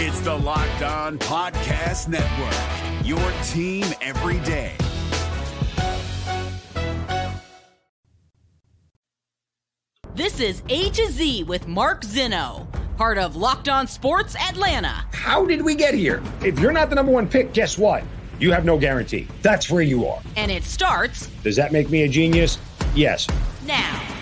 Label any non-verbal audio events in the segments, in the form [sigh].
It's the Locked On Podcast Network, your team every day. This is A to Z with Mark Zinno, part of Locked On Sports Atlanta. How did we get here? If you're not the number one pick, guess what? You have no guarantee. That's where you are. And it starts Does that make me a genius? Yes. now.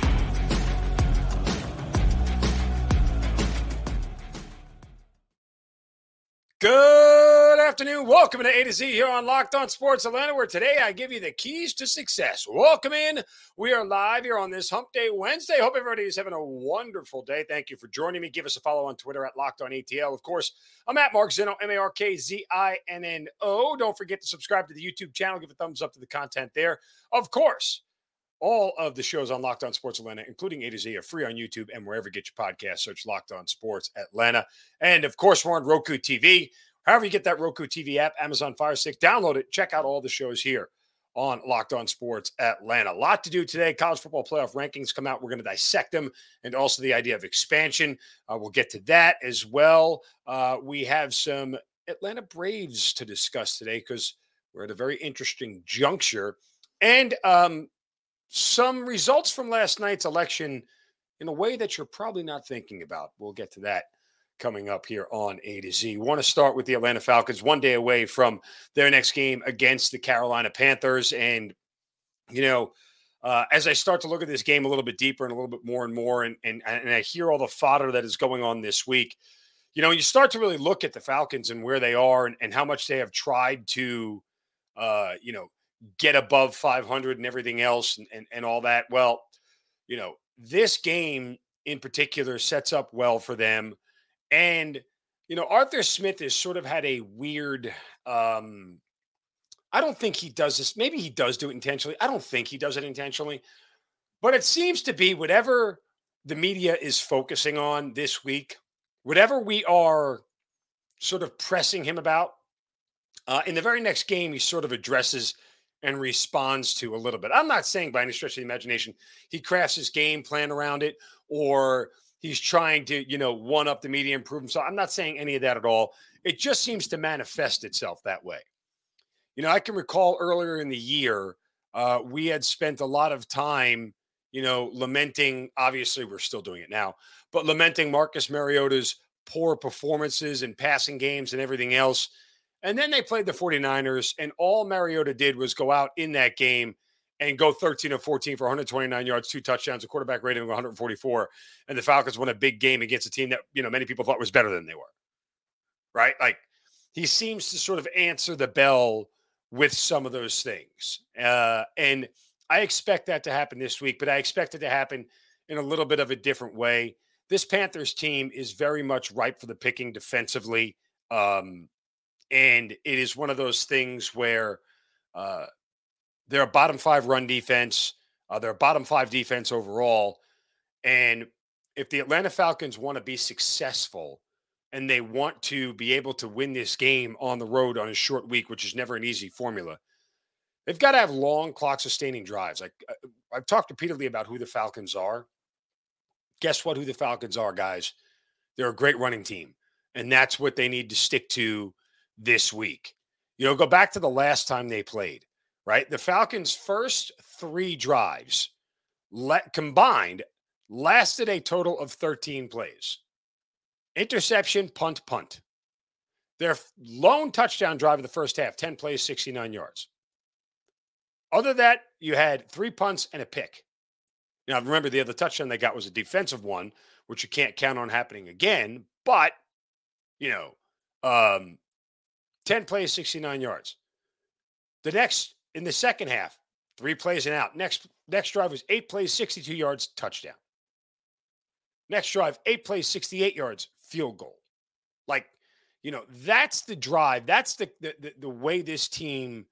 Afternoon. Welcome to A to Z here on Locked On Sports Atlanta, where today I give you the keys to success. Welcome in. We are live here on this Hump Day Wednesday. Hope everybody is having a wonderful day. Thank you for joining me. Give us a follow on Twitter at Locked On ATL. Of course, I'm at Mark Zinno, M A R K Z I N N O. Don't forget to subscribe to the YouTube channel. Give a thumbs up to the content there. Of course, all of the shows on Locked On Sports Atlanta, including A to Z, are free on YouTube and wherever you get your podcast. Search Locked On Sports Atlanta. And of course, we're on Roku TV. However, you get that Roku TV app, Amazon Fire Stick, download it. Check out all the shows here on Locked On Sports Atlanta. A lot to do today. College football playoff rankings come out. We're going to dissect them and also the idea of expansion. Uh, we'll get to that as well. Uh, we have some Atlanta Braves to discuss today because we're at a very interesting juncture. And um, some results from last night's election in a way that you're probably not thinking about. We'll get to that coming up here on A to Z. Want to start with the Atlanta Falcons, one day away from their next game against the Carolina Panthers. And, you know, uh, as I start to look at this game a little bit deeper and a little bit more and more, and, and, and I hear all the fodder that is going on this week, you know, you start to really look at the Falcons and where they are and, and how much they have tried to, uh, you know, get above 500 and everything else and, and, and all that. Well, you know, this game in particular sets up well for them. And, you know, Arthur Smith has sort of had a weird, um, I don't think he does this. Maybe he does do it intentionally. I don't think he does it intentionally. But it seems to be whatever the media is focusing on this week, whatever we are sort of pressing him about, uh, in the very next game, he sort of addresses and responds to a little bit. I'm not saying by any stretch of the imagination he crafts his game plan around it or he's trying to, you know, one up the media, improve himself. I'm not saying any of that at all. It just seems to manifest itself that way. You know, I can recall earlier in the year, uh, we had spent a lot of time, you know, lamenting. Obviously, we're still doing it now, but lamenting Marcus Mariota's poor performances and passing games and everything else. And then they played the 49ers, and all Mariota did was go out in that game and go 13 of 14 for 129 yards, two touchdowns, a quarterback rating of 144. And the Falcons won a big game against a team that, you know, many people thought was better than they were. Right? Like he seems to sort of answer the bell with some of those things. Uh, and I expect that to happen this week, but I expect it to happen in a little bit of a different way. This Panthers team is very much ripe for the picking defensively. Um, and it is one of those things where uh, they're a bottom five run defense. Uh, they're a bottom five defense overall. And if the Atlanta Falcons want to be successful and they want to be able to win this game on the road on a short week, which is never an easy formula, they've got to have long clock sustaining drives. Like uh, I've talked repeatedly about who the Falcons are. Guess what? Who the Falcons are, guys? They're a great running team. And that's what they need to stick to this week. You know, go back to the last time they played, right? The Falcons' first three drives let combined lasted a total of 13 plays. Interception, punt, punt. Their lone touchdown drive of the first half, 10 plays, 69 yards. Other than that, you had three punts and a pick. Now, remember, the other touchdown they got was a defensive one, which you can't count on happening again. But, you know, um, 10 plays, 69 yards. The next in the second half, three plays and out. Next next drive was eight plays, 62 yards, touchdown. Next drive, eight plays, 68 yards, field goal. Like, you know, that's the drive. That's the the, the, the way this team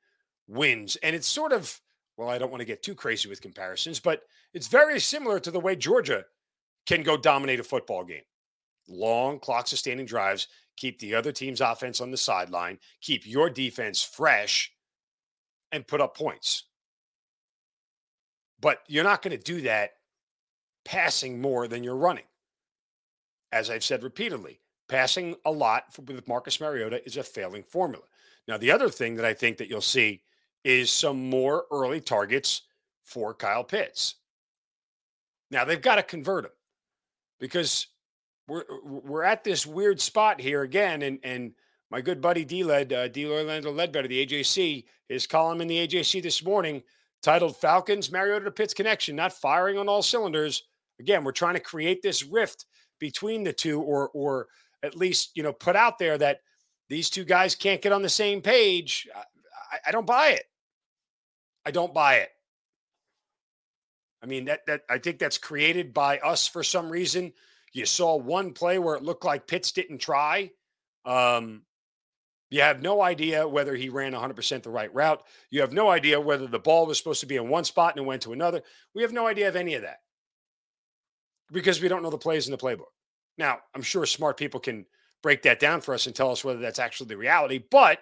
wins. And it's sort of, well, I don't want to get too crazy with comparisons, but it's very similar to the way Georgia can go dominate a football game. Long clock sustaining drives keep the other team's offense on the sideline, keep your defense fresh, and put up points. But you're not going to do that passing more than you're running. As I've said repeatedly, passing a lot with Marcus Mariota is a failing formula. Now, the other thing that I think that you'll see is some more early targets for Kyle Pitts. Now they've got to convert him because we're we're at this weird spot here again, and and my good buddy D-Led, uh, D. Orlando Ledbetter, the AJC, his column in the AJC this morning titled "Falcons Mariota to Pitts Connection Not Firing on All Cylinders." Again, we're trying to create this rift between the two, or or at least you know put out there that these two guys can't get on the same page. I, I don't buy it. I don't buy it. I mean that that I think that's created by us for some reason. You saw one play where it looked like Pitts didn't try. Um, you have no idea whether he ran 100% the right route. You have no idea whether the ball was supposed to be in one spot and it went to another. We have no idea of any of that because we don't know the plays in the playbook. Now, I'm sure smart people can break that down for us and tell us whether that's actually the reality, but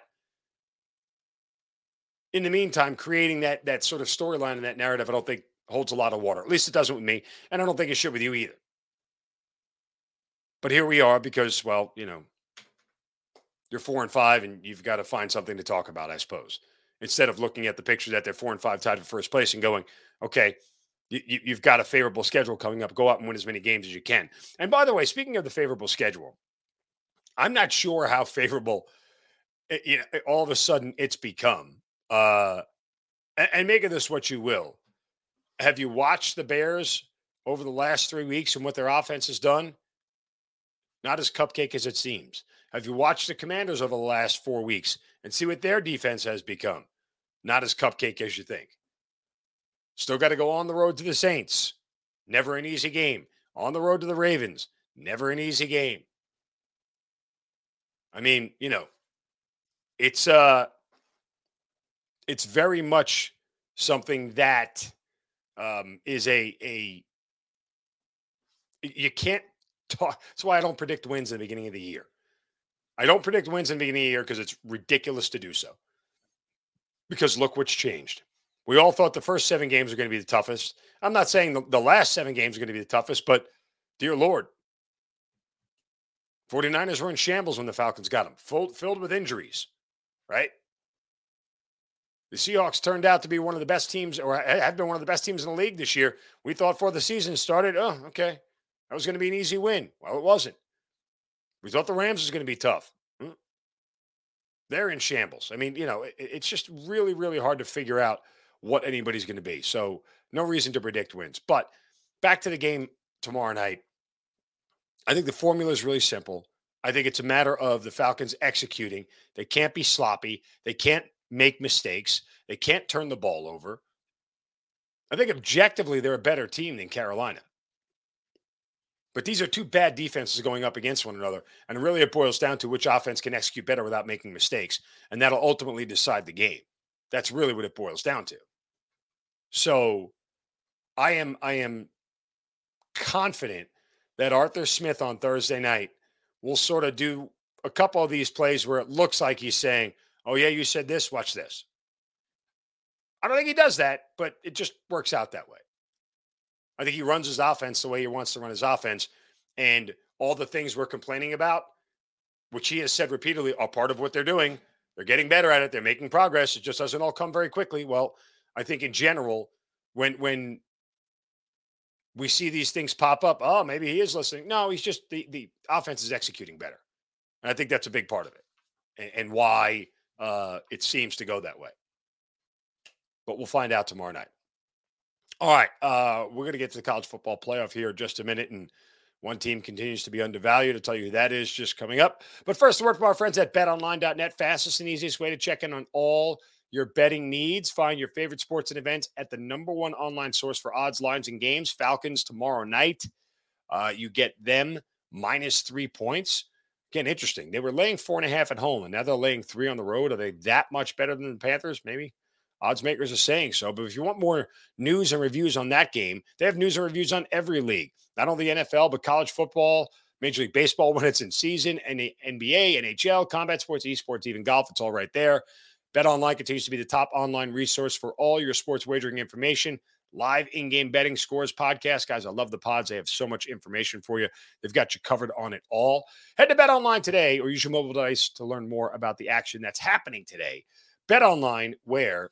in the meantime, creating that that sort of storyline and that narrative, I don't think holds a lot of water. At least it doesn't with me, and I don't think it should with you either. But here we are because, well, you know, you're four and five, and you've got to find something to talk about, I suppose. Instead of looking at the picture that they're four and five tied for first place and going, okay, you, you've got a favorable schedule coming up. Go out and win as many games as you can. And by the way, speaking of the favorable schedule, I'm not sure how favorable, eh, you know, all of a sudden it's become. Uh, and, and make of this what you will. Have you watched the Bears over the last three weeks and what their offense has done? Not as cupcake as it seems. Have you watched the Commanders over the last four weeks and see what their defense has become? Not as cupcake as you think. Still got to go on the road to the Saints. Never an easy game. On the road to the Ravens. Never an easy game. I mean, you know, it's uh it's very much something that um, is a a you can't talk. That's why I don't predict wins in the beginning of the year. I don't predict wins in the beginning of the year because it's ridiculous to do so. Because look what's changed. We all thought the first seven games are going to be the toughest. I'm not saying the, the last seven games are going to be the toughest, but dear Lord, 49ers were in shambles when the Falcons got them, full, filled with injuries, right? The Seahawks turned out to be one of the best teams, or have been one of the best teams in the league this year. We thought before the season started, oh, okay, that was going to be an easy win. Well, it wasn't. We thought the Rams was going to be tough. Hmm. They're in shambles. I mean, you know, it's just really, really hard to figure out what anybody's going to be. So, no reason to predict wins. But back to the game tomorrow night. I think the formula is really simple. I think it's a matter of the Falcons executing. They can't be sloppy. They can't make mistakes. They can't turn the ball over. I think objectively, they're a better team than Carolina. But these are two bad defenses going up against one another. And really, it boils down to which offense can execute better without making mistakes. And that'll ultimately decide the game. That's really what it boils down to. So I am I am confident that Arthur Smith on Thursday night will sort of do a couple of these plays where it looks like he's saying, Oh, yeah, you said this. Watch this. I don't think he does that, but it just works out that way. I think he runs his offense the way he wants to run his offense. And all the things we're complaining about, which he has said repeatedly, are part of what they're doing. They're getting better at it. They're making progress. It just doesn't all come very quickly. Well, I think in general, when when we see these things pop up, oh, maybe he is listening. No, he's just the the offense is executing better. And I think that's a big part of it. And, and why uh, it seems to go that way. But we'll find out tomorrow night. All right. Uh, we're going to get to the college football playoff here in just a minute. And one team continues to be undervalued. I'll tell you who that is just coming up. But first, the word from our friends at betonline.net. Fastest and easiest way to check in on all your betting needs. Find your favorite sports and events at the number one online source for odds, lines, and games. Falcons tomorrow night. Uh, you get them minus three points. Again, interesting. They were laying four and a half at home, and now they're laying three on the road. Are they that much better than the Panthers? Maybe. Odds makers are saying so. But if you want more news and reviews on that game, they have news and reviews on every league, not only the NFL, but college football, Major League Baseball [laughs] when it's in season, and NBA, NHL, combat sports, esports, even golf. It's all right there. Bet Online continues to be the top online resource for all your sports wagering information. live in-game betting scores podcast. Guys, I love the pods. They have so much information for you. They've got you covered on it all. Head to Bet Online today or use your mobile device to learn more about the action that's happening today. Bet Online, where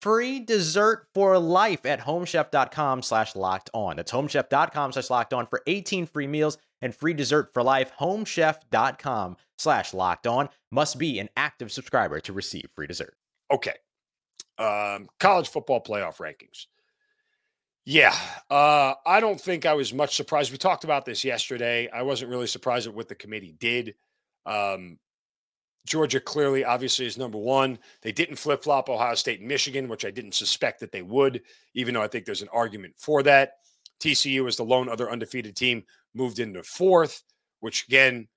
free dessert for life at homechef.com slash locked on. That's homechef.com slash locked on for 18 free meals and free dessert for life. Homechef.com slash locked on must be an active subscriber to receive free dessert. Okay. Um, college football playoff rankings. Yeah, uh, I don't think I was much surprised. We talked about this yesterday. I wasn't really surprised at what the committee did. Um, Georgia clearly, obviously, is number one. They didn't flip flop Ohio State and Michigan, which I didn't suspect that they would, even though I think there's an argument for that. TCU is the lone other undefeated team, moved into fourth, which again,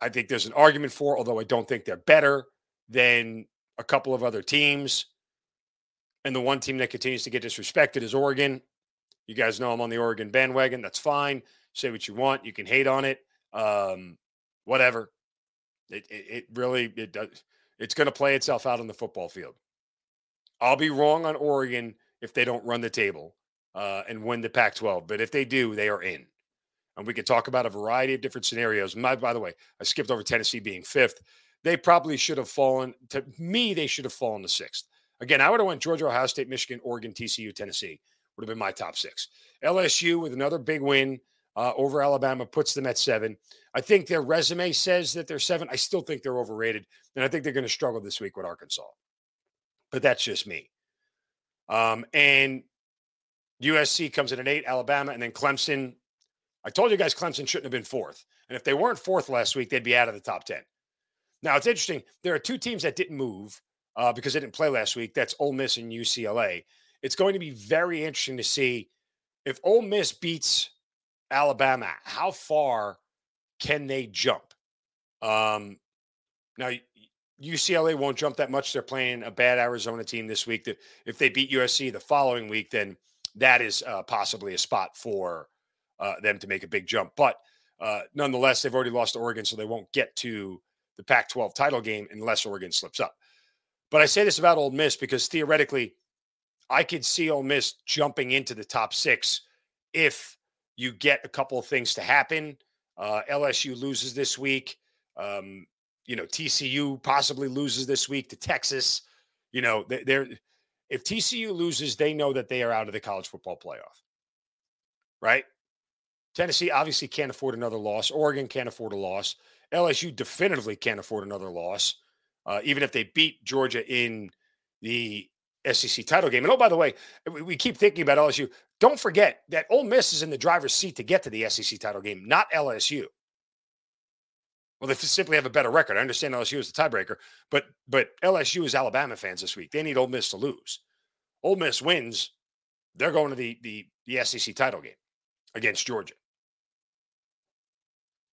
I think there's an argument for, although I don't think they're better than a couple of other teams. And the one team that continues to get disrespected is Oregon. You guys know I'm on the Oregon bandwagon. That's fine. Say what you want. You can hate on it. Um, whatever. It, it, it really it does. It's going to play itself out on the football field. I'll be wrong on Oregon if they don't run the table uh, and win the Pac-12, but if they do, they are in. And we could talk about a variety of different scenarios. My, by the way, I skipped over Tennessee being fifth. They probably should have fallen. To me, they should have fallen to sixth. Again, I would have went Georgia, Ohio State, Michigan, Oregon, TCU, Tennessee. Would have been my top six. LSU with another big win uh, over Alabama puts them at seven. I think their resume says that they're seven. I still think they're overrated, and I think they're going to struggle this week with Arkansas. But that's just me. Um, and USC comes in at eight, Alabama, and then Clemson. I told you guys Clemson shouldn't have been fourth, and if they weren't fourth last week, they'd be out of the top ten. Now it's interesting. There are two teams that didn't move uh, because they didn't play last week. That's Ole Miss and UCLA. It's going to be very interesting to see if Ole Miss beats Alabama. How far can they jump? Um, now, UCLA won't jump that much. They're playing a bad Arizona team this week. If they beat USC the following week, then that is uh, possibly a spot for uh, them to make a big jump. But uh, nonetheless, they've already lost to Oregon, so they won't get to the Pac 12 title game unless Oregon slips up. But I say this about Ole Miss because theoretically, I could see Ole Miss jumping into the top six if you get a couple of things to happen. Uh, LSU loses this week. Um, you know, TCU possibly loses this week to Texas. You know, they're if TCU loses, they know that they are out of the college football playoff. Right? Tennessee obviously can't afford another loss. Oregon can't afford a loss. LSU definitively can't afford another loss, uh, even if they beat Georgia in the SEC title game. And oh, by the way, we keep thinking about LSU. Don't forget that Ole Miss is in the driver's seat to get to the SEC title game, not LSU. Well, they simply have a better record. I understand LSU is the tiebreaker, but but LSU is Alabama fans this week. They need Ole Miss to lose. Ole Miss wins, they're going to the the, the SEC title game against Georgia.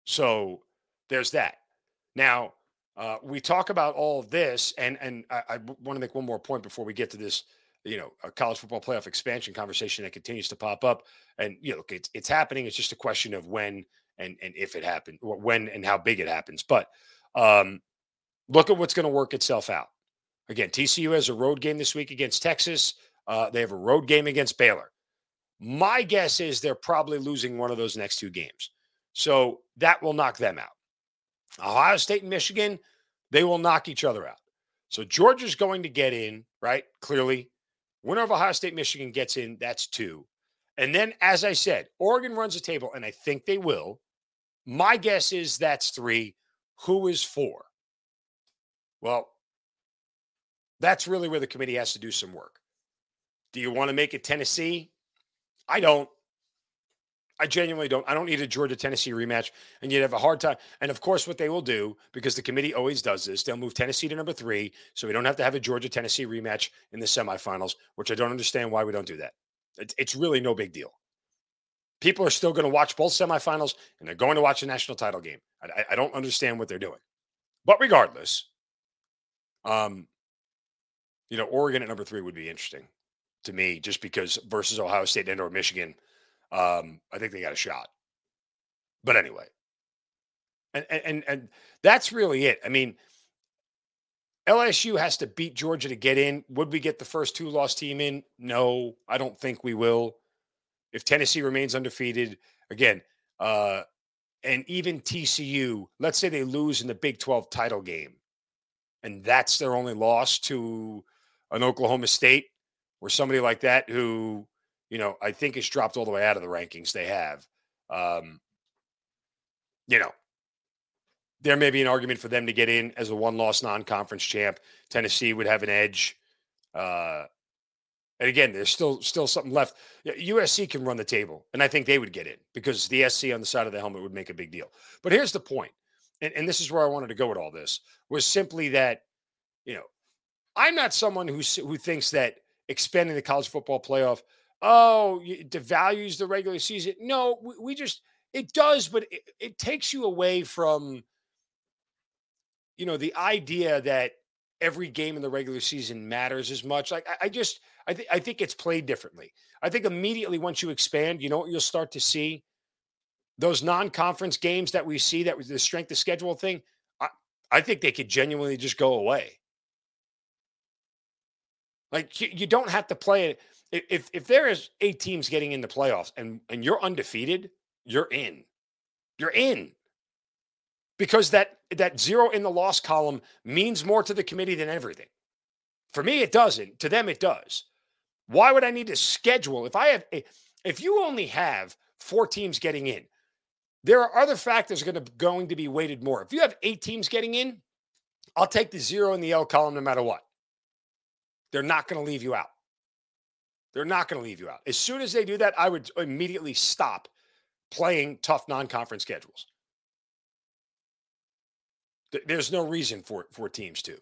So there's that. Now, uh, we talk about all of this, and and I, I want to make one more point before we get to this, you know, a college football playoff expansion conversation that continues to pop up. And you know, it's it's happening. It's just a question of when and and if it happened, when and how big it happens. But um, look at what's going to work itself out. Again, TCU has a road game this week against Texas. Uh, they have a road game against Baylor. My guess is they're probably losing one of those next two games. So that will knock them out. Ohio State and Michigan, they will knock each other out. So Georgia's going to get in, right? Clearly. Winner of Ohio State, Michigan gets in. That's two. And then, as I said, Oregon runs the table, and I think they will. My guess is that's three. Who is four? Well, That's really where the committee has to do some work. Do you want to make it Tennessee? I don't. I genuinely don't. I don't need a Georgia Tennessee rematch, and you'd have a hard time. And of course, what they will do, because the committee always does this, they'll move Tennessee to number three, so we don't have to have a Georgia Tennessee rematch in the semifinals. Which I don't understand why we don't do that. It's, it's really no big deal. People are still going to watch both semifinals, and they're going to watch a national title game. I, I don't understand what they're doing, but regardless, um, you know, Oregon at number three would be interesting to me, just because versus Ohio State and or Michigan um, I think they got a shot. But anyway, and and and that's really it. I mean, LSU has to beat Georgia to get in. Would we get the first two loss team in? No, I don't think we will. If Tennessee remains undefeated, again, uh, and even TCU, let's say they lose in the Big 12 title game, and that's their only loss to an Oklahoma State or somebody like that who you know, I think it's dropped all the way out of the rankings they have. Um, you know, there may be an argument for them to get in as a one loss non conference champ. Tennessee would have an edge. Uh, and again, there's still still something left. USC can run the table, and I think they would get in because the SC on the side of the helmet would make a big deal. But here's the point, and, and this is where I wanted to go with all this was simply that, you know, I'm not someone who who thinks that expanding the college football playoff oh, it devalues the regular season. No, we, we just, it does, but it, it takes you away from, you know, the idea that every game in the regular season matters as much. Like I, I just, I think, I think it's played differently. I think immediately once you expand, you know what you'll start to see those non-conference games that we see that was the strength of schedule thing. I, I think they could genuinely just go away. Like you, you don't have to play it if if there is eight teams getting in the playoffs and and you're undefeated, you're in. You're in. Because that that zero in the loss column means more to the committee than everything. For me, it doesn't. To them, it does. Why would I need to schedule if I have a, if you only have four teams getting in? There are other factors going to going to be weighted more. If you have eight teams getting in, I'll take the zero in the L column no matter what. They're not going to leave you out. They're not going to leave you out. As soon as they do that, I would immediately stop playing tough non-conference schedules. There's no reason for for teams to,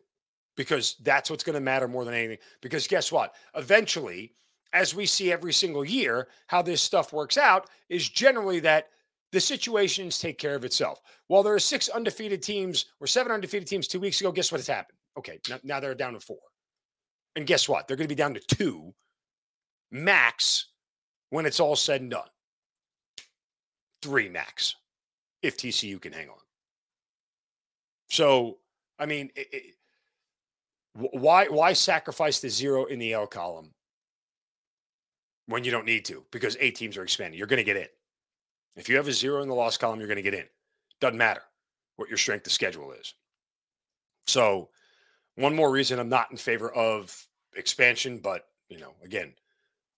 because that's what's going to matter more than anything. Because guess what? Eventually, as we see every single year, how this stuff works out is generally that the situations take care of itself. While there are six undefeated teams or seven undefeated teams two weeks ago, guess what has happened? Okay, now, now they're down to four. And guess what? They're going to be down to two max when it's all said and done. Three max if TCU can hang on. So, I mean, it, it, why why sacrifice the zero in the L column when you don't need to? Because eight teams are expanding. You're going to get in. If you have a zero in the loss column, you're going to get in. Doesn't matter what your strength of schedule is. So, one more reason I'm not in favor of expansion, but you know, again,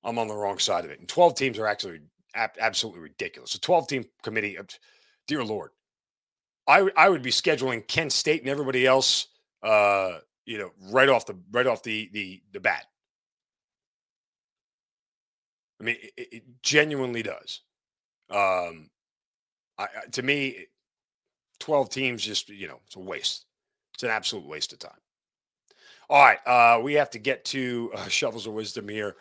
I'm on the wrong side of it. And 12 teams are actually absolutely ridiculous. A 12 team committee, uh, dear Lord, I, I would be scheduling Kent State and everybody else, uh, you know, right off the right off the the the bat. I mean, it, it genuinely does. Um, I, to me, 12 teams just you know it's a waste. It's an absolute waste of time. All right, uh, we have to get to uh, [laughs] shovels of wisdom here.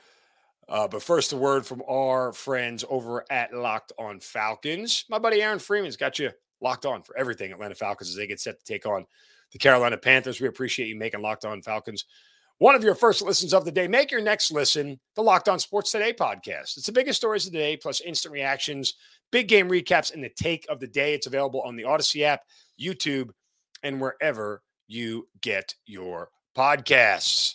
Uh, but first, a word from our friends over at Locked On Falcons. My buddy Aaron Freeman's got you locked on for everything Atlanta Falcons as they get set to take on the Carolina Panthers. We appreciate you making Locked On Falcons one of your first listens of the day. Make your next listen the Locked On Sports Today podcast. It's the biggest stories of the day, plus instant reactions, big game recaps, and the take of the day. It's available on the Odyssey app, YouTube, and wherever you get your podcasts.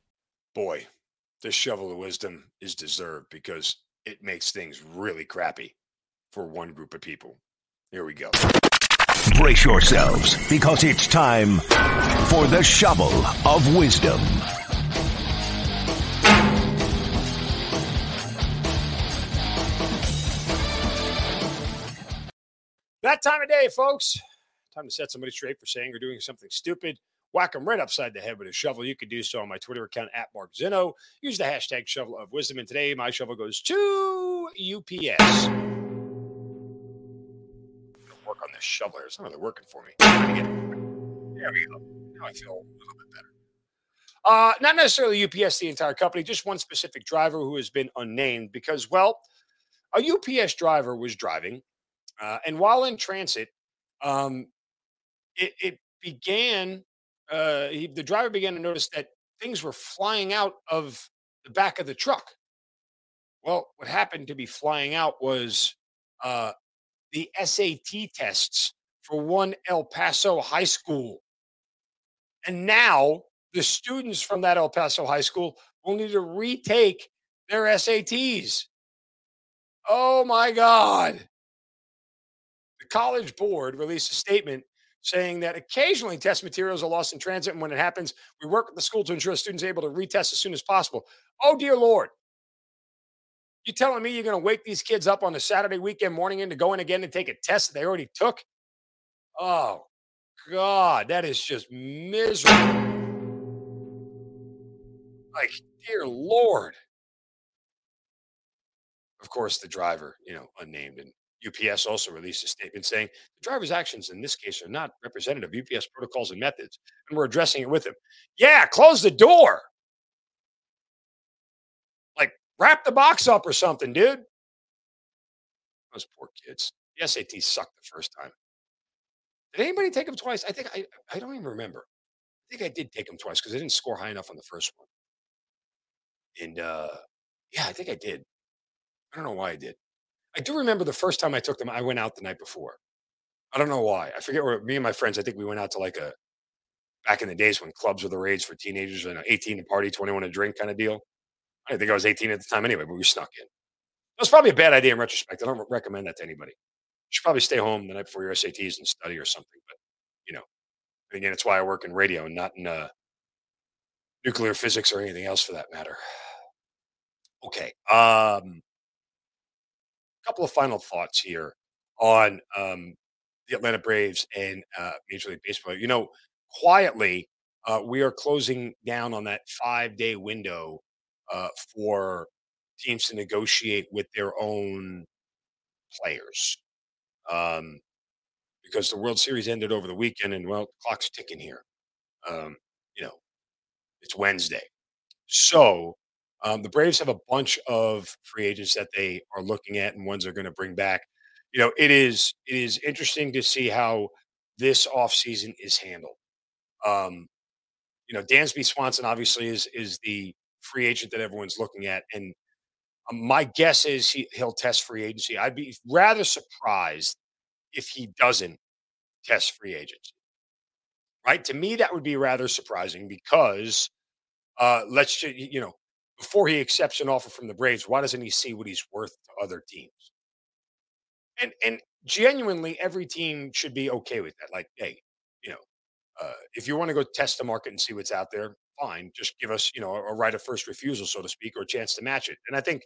boy, this shovel of wisdom is deserved because it makes things really crappy for one group of people. Here we go. Brace yourselves because it's time for the shovel of wisdom. That time of day, folks. Time to set somebody straight for saying or doing something stupid whack him right upside the head with a shovel. You can do so on my Twitter account at Mark Zinno. Use the hashtag shovel of wisdom. And today, my shovel goes to UPS. Work on this shovel here. It's not really working for me. There we go. Now I feel a little bit better. Uh, not necessarily UPS, the entire company, just one specific driver who has been unnamed because, well, a UPS driver was driving, uh, and while in transit, um, it, it began uh, he, the driver began to notice that things were flying out of the back of the truck. Well, what happened to be flying out was uh, the SAT tests for one El Paso high school. And now the students from that El Paso high school will need to retake their SATs. Oh my God. The college board released a statement saying that occasionally test materials are lost in transit. And when it happens, we work with the school to ensure students are able to retest as soon as possible. Oh, dear Lord. You telling me you're going to wake these kids up on a Saturday weekend morning in to go in again and take a test that they already took? Oh, God, that is just miserable. Like, dear Lord. Of course, the driver, you know, unnamed and UPS also released a statement saying the driver's actions in this case are not representative of UPS protocols and methods, and we're addressing it with him. Yeah, close the door. Like, wrap the box up or something, dude. Those poor kids. The SAT sucked the first time. Did anybody take them twice? I think I, I don't even remember. I think I did take them twice because I didn't score high enough on the first one. And uh, yeah, I think I did. I don't know why I did. I do remember the first time I took them, I went out the night before. I don't know why. I forget where me and my friends, I think we went out to like a back in the days when clubs were the rage for teenagers and 18 to party, 21 to drink kind of deal. I think I was 18 at the time anyway, but we snuck in. That was probably a bad idea in retrospect. I don't recommend that to anybody. You should probably stay home the night before your SATs and study or something. But, you know, again, it's why I work in radio and not in uh, nuclear physics or anything else for that matter. [sighs] Okay. Um, couple of final thoughts here on um, the Atlanta Braves and uh, Major League Baseball. You know, quietly, uh, we are closing down on that five day window uh, for teams to negotiate with their own players. Um, because the World Series ended over the weekend, and well, clock's ticking here. Um, you know, it's Wednesday. So um, the Braves have a bunch of free agents that they are looking at and ones they're going to bring back. You know, it is it is interesting to see how this offseason is handled. Um, you know, Dansby Swanson obviously is is the free agent that everyone's looking at, and um, my guess is he, he'll test free agency. I'd be rather surprised if he doesn't test free agency. Right? To me, that would be rather surprising because uh, let's just, you know, before he accepts an offer from the Braves, why doesn't he see what he's worth to other teams? And and genuinely, every team should be okay with that. Like, hey, you know, uh, if you want to go test the market and see what's out there, fine. Just give us, you know, a, a right of first refusal, so to speak, or a chance to match it. And I think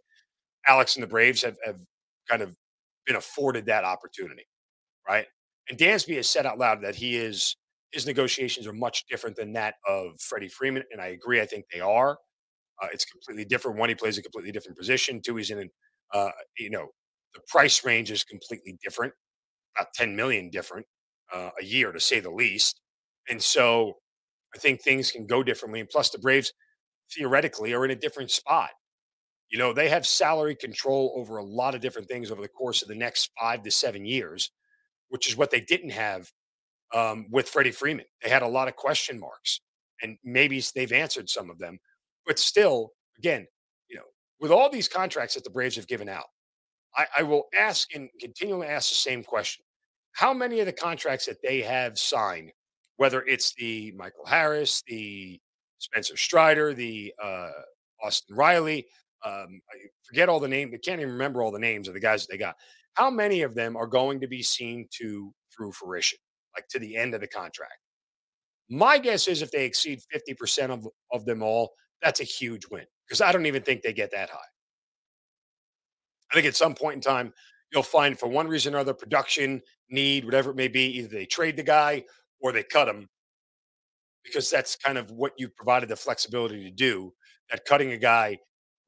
Alex and the Braves have, have kind of been afforded that opportunity, right? And Dansby has said out loud that he is his negotiations are much different than that of Freddie Freeman, and I agree. I think they are. Uh, it's completely different. One, he plays a completely different position. Two, he's in an, uh, you know, the price range is completely different, about 10 million different uh, a year to say the least. And so I think things can go differently. And plus, the Braves, theoretically are in a different spot. You know, they have salary control over a lot of different things over the course of the next five to seven years, which is what they didn't have um, with Freddie Freeman. They had a lot of question marks, and maybe they've answered some of them. But still, again, you know, with all these contracts that the Braves have given out, I, I will ask and continually ask the same question. How many of the contracts that they have signed, whether it's the Michael Harris, the Spencer Strider, the uh, Austin Riley, um, I forget all the names, I can't even remember all the names of the guys that they got. How many of them are going to be seen to through fruition, like to the end of the contract? My guess is if they exceed 50% of, of them all, that's a huge win because I don't even think they get that high. I think at some point in time, you'll find for one reason or other, production need, whatever it may be, either they trade the guy or they cut him because that's kind of what you've provided the flexibility to do. That cutting a guy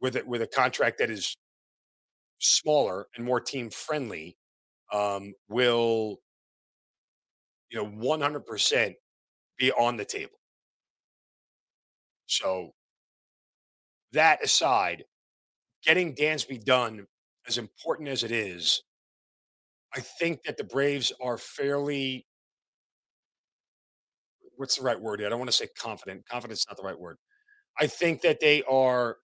with it with a contract that is smaller and more team friendly um, will, you know, one hundred percent be on the table. So that aside, getting Dansby done as important as it is, I think that the Braves are fairly what's the right word? I don't want to say confident. Confidence is not the right word. I think that they are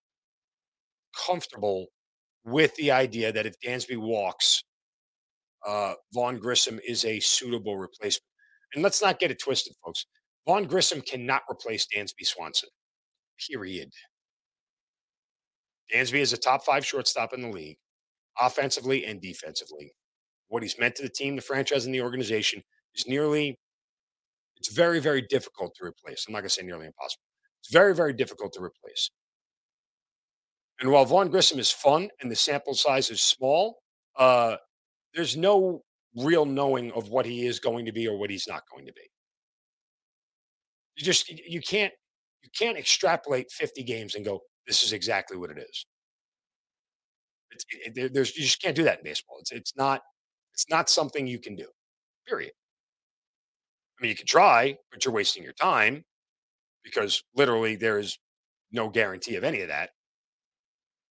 comfortable with the idea that if Dansby walks, uh, Vaughn Grissom is a suitable replacement. And let's not get it twisted, folks. Vaughn Grissom cannot replace Dansby Swanson. Period. Dansby is a top five shortstop in the league, offensively and defensively. What he's meant to the team, the franchise, and the organization is nearly it's very, very difficult to replace. I'm not going to say nearly impossible. It's very, very difficult to replace. And while Vaughn Grissom is fun and the sample size is small, uh, there's no real knowing of what he is going to be or what he's not going to be. You just you can't you can't extrapolate 50 games and go, this is exactly what it is. It's, it, there's you just can't do that in baseball. It's it's not it's not something you can do. Period. I mean, you can try, but you're wasting your time because literally there is no guarantee of any of that.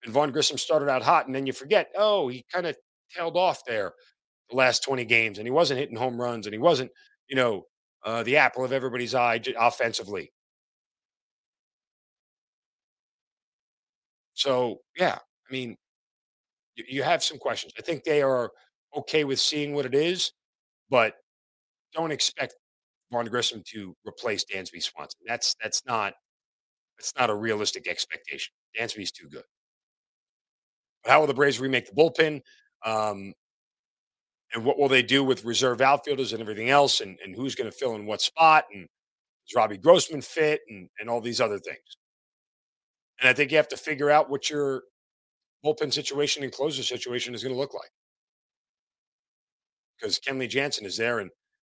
And Vaughn Grissom started out hot, and then you forget, oh, he kind of tailed off there the last 20 games, and he wasn't hitting home runs, and he wasn't, you know, uh, the apple of everybody's eye offensively. So, yeah, I mean, you, you have some questions. I think they are okay with seeing what it is, but don't expect Vaughn Grissom to replace Dansby Swanson. That's that's not that's not a realistic expectation. Dansby's too good. But how will the Braves remake the bullpen? Um, and what will they do with reserve outfielders and everything else? And, and who's going to fill in what spot? And is Robbie Grossman fit? And, and all these other things. And I think you have to figure out what your bullpen situation and closer situation is going to look like. Because Kenley Jansen is there, and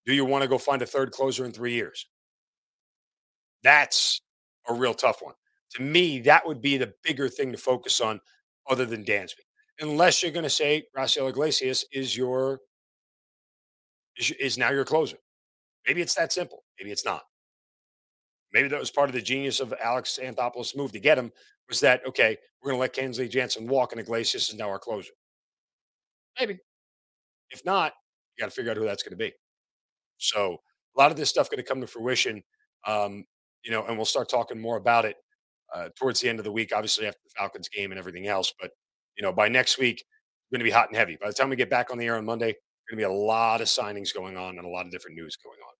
do you want to go find a third closer in three years? That's a real tough one. To me, that would be the bigger thing to focus on other than Dansby. Unless you're going to say Raisel Iglesias is your is now your closer. Maybe it's that simple. Maybe it's not. Maybe that was part of the genius of Alex Anthopoulos' move to get him was that okay, we're going to let Kenley Jansen walk, and Iglesias is now our closer. Maybe. If not, you got to figure out who that's going to be. So a lot of this stuff going to come to fruition, um, you know, and we'll start talking more about it uh, towards the end of the week, obviously after the Falcons game and everything else. But you know, by next week, we're going to be hot and heavy. By the time we get back on the air on Monday, going to be a lot of signings going on and a lot of different news going on.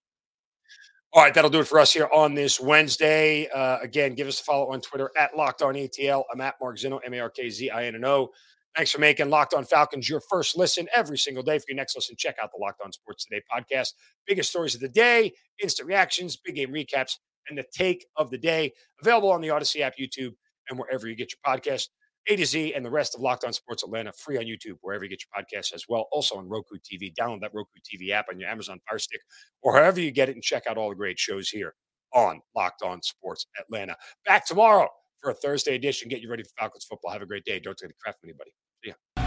All right, that'll do it for us here on this Wednesday. Uh, again, give us a follow on Twitter at Locked On ATL. I'm at Mark Zinno, M A R K Z I N N O. Thanks for making Locked On Falcons your first listen every single day. For your next listen, check out the Locked On Sports Today podcast. Biggest stories of the day, instant reactions, big game recaps, and the take of the day. Available on the Odyssey app, YouTube, and wherever you get your podcast. A to Z and the rest of Locked On Sports Atlanta free on YouTube, wherever you get your podcasts as well. Also on Roku TV. Download that Roku TV app on your Amazon Fire Stick or however you get it and check out all the great shows here on Locked On Sports Atlanta. Back tomorrow for a Thursday edition. Get you ready for Falcons football. Have a great day. Don't take the crap from anybody. See ya.